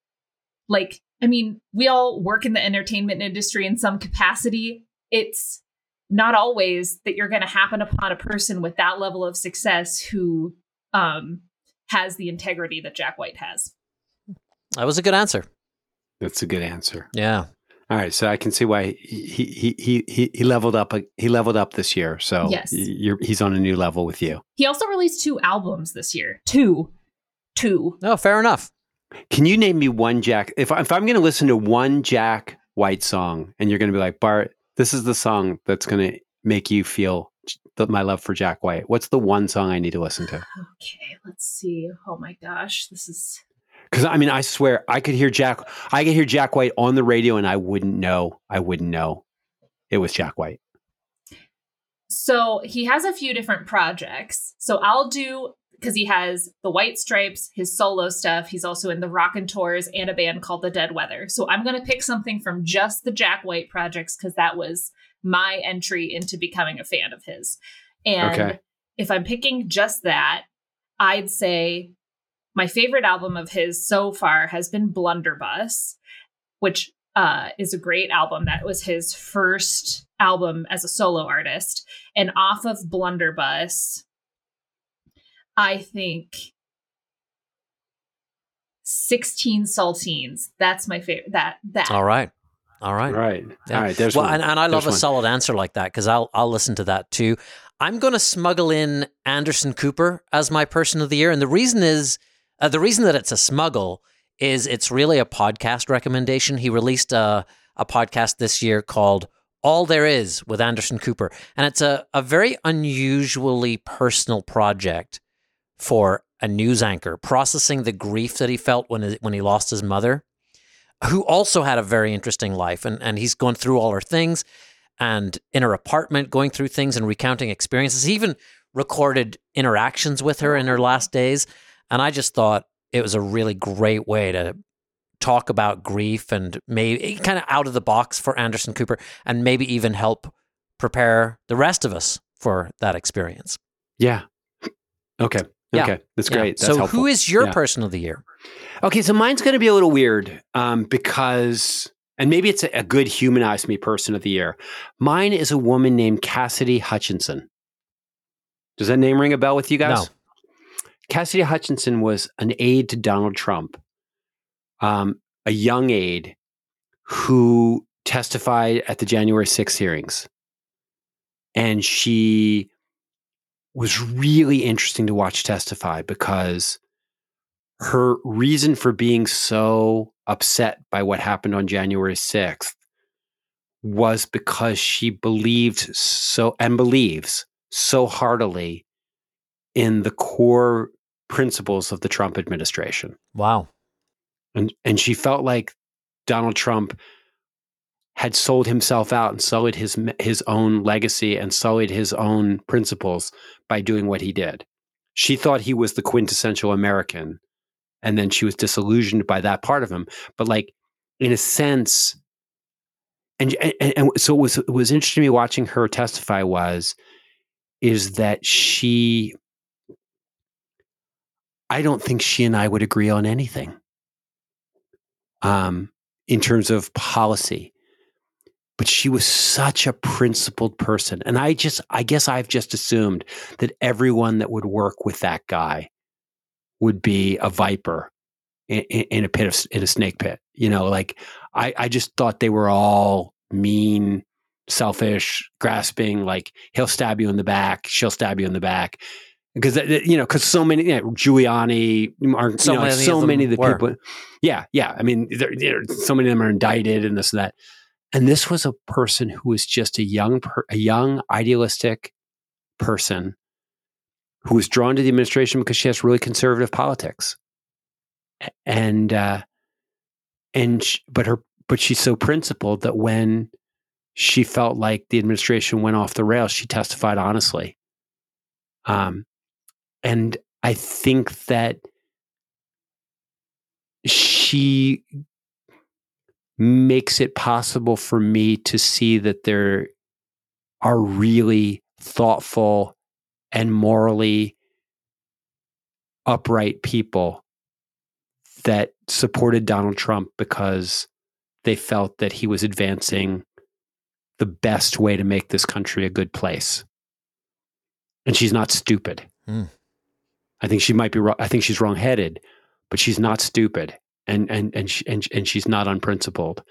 like I mean, we all work in the entertainment industry in some capacity. It's not always that you're going to happen upon a person with that level of success who um, has the integrity that Jack White has. That was a good answer. That's a good answer. Yeah. All right, so I can see why he he he he, he leveled up. He leveled up this year, so yes. he's on a new level with you. He also released two albums this year. Two, two. Oh, fair enough. Can you name me one Jack? If, if I'm going to listen to one Jack White song and you're going to be like, Bart, this is the song that's going to make you feel my love for Jack White. What's the one song I need to listen to? Okay, let's see. Oh my gosh, this is because I mean, I swear I could hear Jack. I could hear Jack White on the radio, and I wouldn't know. I wouldn't know it was Jack White. So he has a few different projects. So I'll do because he has the White Stripes, his solo stuff. He's also in the Raconteurs and a band called the Dead Weather. So I'm going to pick something from just the Jack White projects because that was my entry into becoming a fan of his. And okay. if I'm picking just that, I'd say my favorite album of his so far has been Blunderbuss, which uh, is a great album. That was his first album as a solo artist. And off of Blunderbuss, I think 16 saltines. That's my favorite. That that. All right. All right. Right. Yeah. All right. There's well, one. And, and I love there's a one. solid answer like that because I'll I'll listen to that too. I'm going to smuggle in Anderson Cooper as my person of the year, and the reason is uh, the reason that it's a smuggle is it's really a podcast recommendation. He released a a podcast this year called All There Is with Anderson Cooper, and it's a a very unusually personal project for a news anchor processing the grief that he felt when when he lost his mother, who also had a very interesting life, and and he's going through all her things, and in her apartment going through things and recounting experiences. He even recorded interactions with her in her last days, and I just thought it was a really great way to talk about grief and maybe kind of out of the box for Anderson Cooper, and maybe even help prepare the rest of us for that experience. Yeah. Okay. Yeah. Okay, that's great. Yeah. That's so, helpful. who is your yeah. person of the year? Okay, so mine's going to be a little weird um, because, and maybe it's a, a, good humanized me person of the year. Mine is a woman named Cassidy Hutchinson. Does that name ring a bell with you guys? No. Cassidy Hutchinson was an aide to Donald Trump, um, a young aide who testified at the January 6 hearings. And she was really interesting to watch testify because her reason for being so upset by what happened on January 6th was because she believed so and believes so heartily in the core principles of the Trump administration. Wow. And and she felt like Donald Trump had sold himself out and sullied his his own legacy and sullied his own principles by doing what he did. She thought he was the quintessential American, and then she was disillusioned by that part of him. But like, in a sense, and and, and so it was it was interesting to me watching her testify was is that she I don't think she and I would agree on anything. Um, in terms of policy. But she was such a principled person. And I just, I guess I've just assumed that everyone that would work with that guy would be a viper in, in a pit of, in a snake pit. You know, like I, I just thought they were all mean, selfish, grasping, like he'll stab you in the back, she'll stab you in the back because you know because so many you know, Giuliani are so, you know, many, so of many of the were. people yeah yeah I mean they're, they're, so many of them are indicted and this and that and this was a person who was just a young a young idealistic person who was drawn to the administration because she has really conservative politics. And uh and she, but her but she's so principled that when she felt like the administration went off the rails she testified honestly. Um and I think that she makes it possible for me to see that there are really thoughtful and morally upright people that supported Donald Trump because they felt that he was advancing the best way to make this country a good place. And she's not stupid. Mm. I think she might be wrong. I think she's wrongheaded, but she's not stupid and and and she, and, and she's not unprincipled.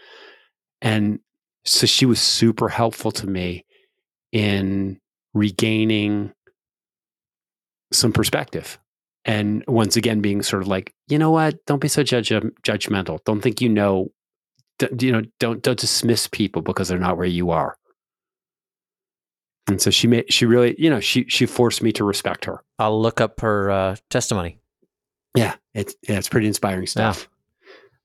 And so she was super helpful to me in regaining some perspective. And once again, being sort of like, you know what? Don't be so judge- judgmental. Don't think you know. you know, don't don't dismiss people because they're not where you are. And so she made she really, you know, she she forced me to respect her. I'll look up her uh, testimony. Yeah, it's yeah, it's pretty inspiring stuff.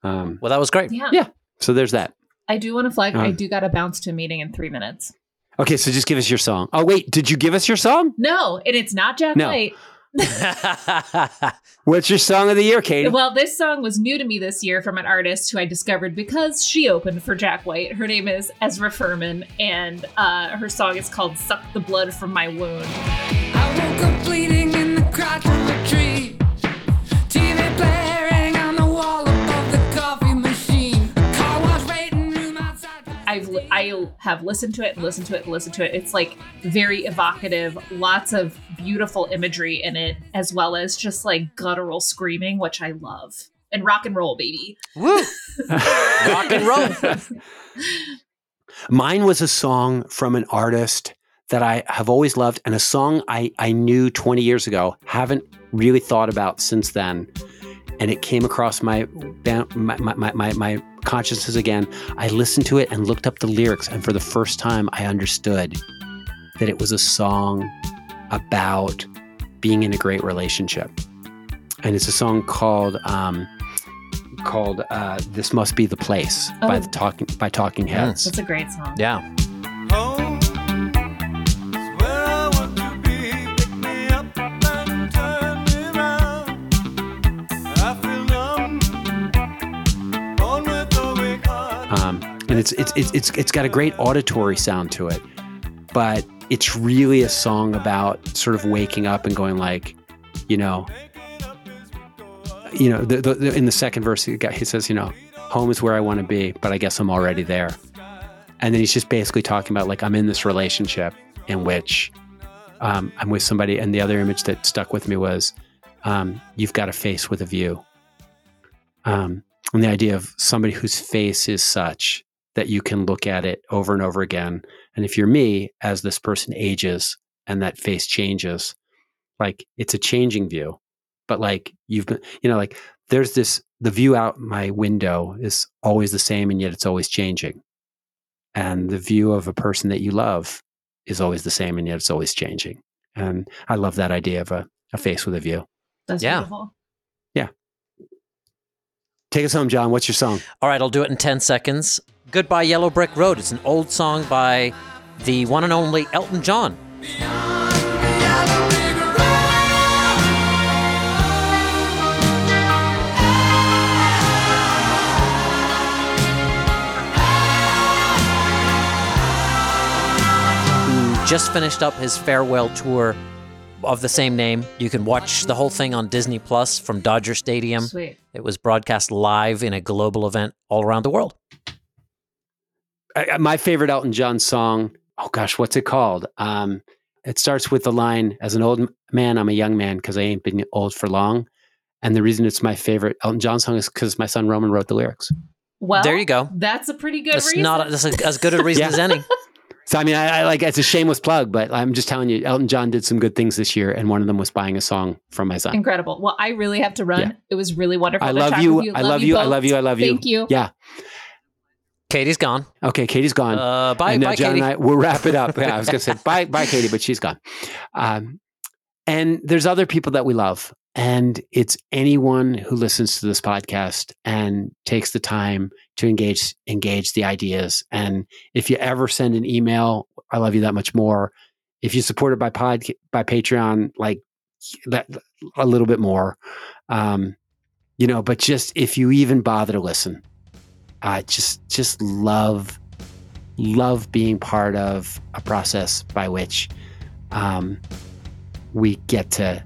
Yeah. Um, well, that was great. Yeah. Yeah. So there's that. I do want to flag. Uh, I do got to bounce to a meeting in three minutes. Okay, so just give us your song. Oh wait, did you give us your song? No, and it's not Jack no. White. [LAUGHS] What's your song of the year, Katie? Well, this song was new to me this year from an artist who I discovered because she opened for Jack White. Her name is Ezra Furman, and uh, her song is called "Suck the Blood from My Wound." I have listened to it and listened to it and listened to it. It's like very evocative, lots of beautiful imagery in it, as well as just like guttural screaming, which I love. And rock and roll, baby. Woo! [LAUGHS] rock and roll. Mine was a song from an artist that I have always loved and a song I, I knew 20 years ago, haven't really thought about since then. And it came across my, my, my, my, my consciousness again. I listened to it and looked up the lyrics. And for the first time, I understood that it was a song about being in a great relationship. And it's a song called um, called uh, "This Must Be the Place" oh. by the talking by Talking Heads. That's a great song. Yeah. Um, and it's, it's it's it's it's got a great auditory sound to it, but it's really a song about sort of waking up and going like, you know, you know, the, the, the, in the second verse, he says, you know, home is where I want to be, but I guess I'm already there. And then he's just basically talking about like I'm in this relationship in which um, I'm with somebody, and the other image that stuck with me was um, you've got a face with a view. Um, and the idea of somebody whose face is such that you can look at it over and over again and if you're me, as this person ages and that face changes, like it's a changing view. But like you've been, you know, like there's this, the view out my window is always the same and yet it's always changing. And the view of a person that you love is always the same and yet it's always changing. And I love that idea of a, a face with a view. That's Yeah. beautiful. Yeah. Take us home, John. What's your song? All right, I'll do it in 10 seconds. Goodbye Yellow Brick Road. It's an old song by the one and only Elton John. who just finished up his farewell tour of the same name. You can watch the whole thing on Disney Plus from Dodger Stadium. Sweet. It was broadcast live in a global event all around the world. I, I- my favorite Elton John song. Oh gosh, what's it called? Um, it starts with the line, "As an old man, I'm a young man because I ain't been old for long." And the reason it's my favorite Elton John song is because my son Roman wrote the lyrics. Well, there you go. That's a pretty good That's reason. not that's a, as good a reason [LAUGHS] Yeah. as any. So I mean, I, I like it's a shameless plug, but I'm just telling you, Elton John did some good things this year, and one of them was buying a song from my son. Incredible. Well, I really have to run. Yeah. It was really wonderful. I to love you. with you. I love you. I love you. I love you. Thank you. Yeah. Katie's gone. Okay, Katie's gone. Uh, bye, and bye, John Katie. and I we'll wrap it up. [LAUGHS] Yeah, I was gonna say bye, bye, Katie, but she's gone. Um, and there's other people that we love, and it's anyone who listens to this podcast and takes the time to engage engage the ideas. And if you ever send an email, I love you that much more. If you support it by pod by Patreon, like that a little bit more. Um, you know, but just if you even bother to listen, I just just love love being part of a process by which um, we get to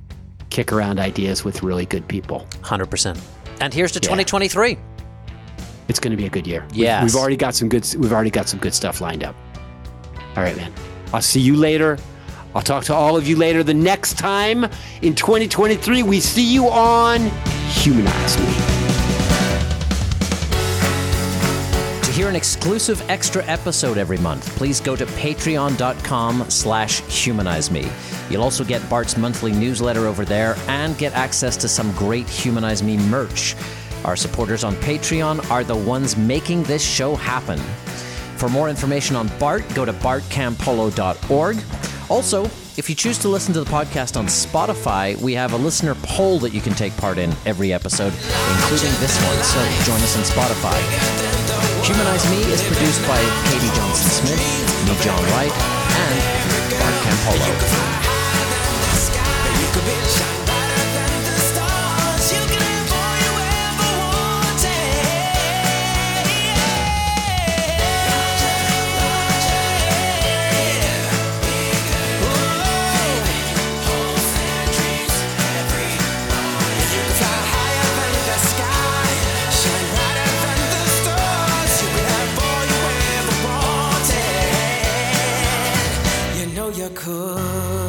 kick around ideas with really good people. 100%. And here's to Yeah. 2023. It's going to be a good year. We've- we've already got some good. We've already got some good stuff lined up. All right, man. I'll see you later. I'll talk to all of you later. The next time in 2023, we see you on Humanize Me. Hear an exclusive extra episode every month, please go to patreon.com slash humanize me. You'll also get Bart's monthly newsletter over there and get access to some great Humanize Me merch. Our supporters on Patreon are the ones making this show happen. For more information on Bart, go to bartcampolo.org. Also, if you choose to listen to the podcast on Spotify, we have a listener poll that you can take part in every episode, including this one. So join us on Spotify. Humanize Me is produced by Katie Johnson Smith, me John Wright, and Bart Campolo. could.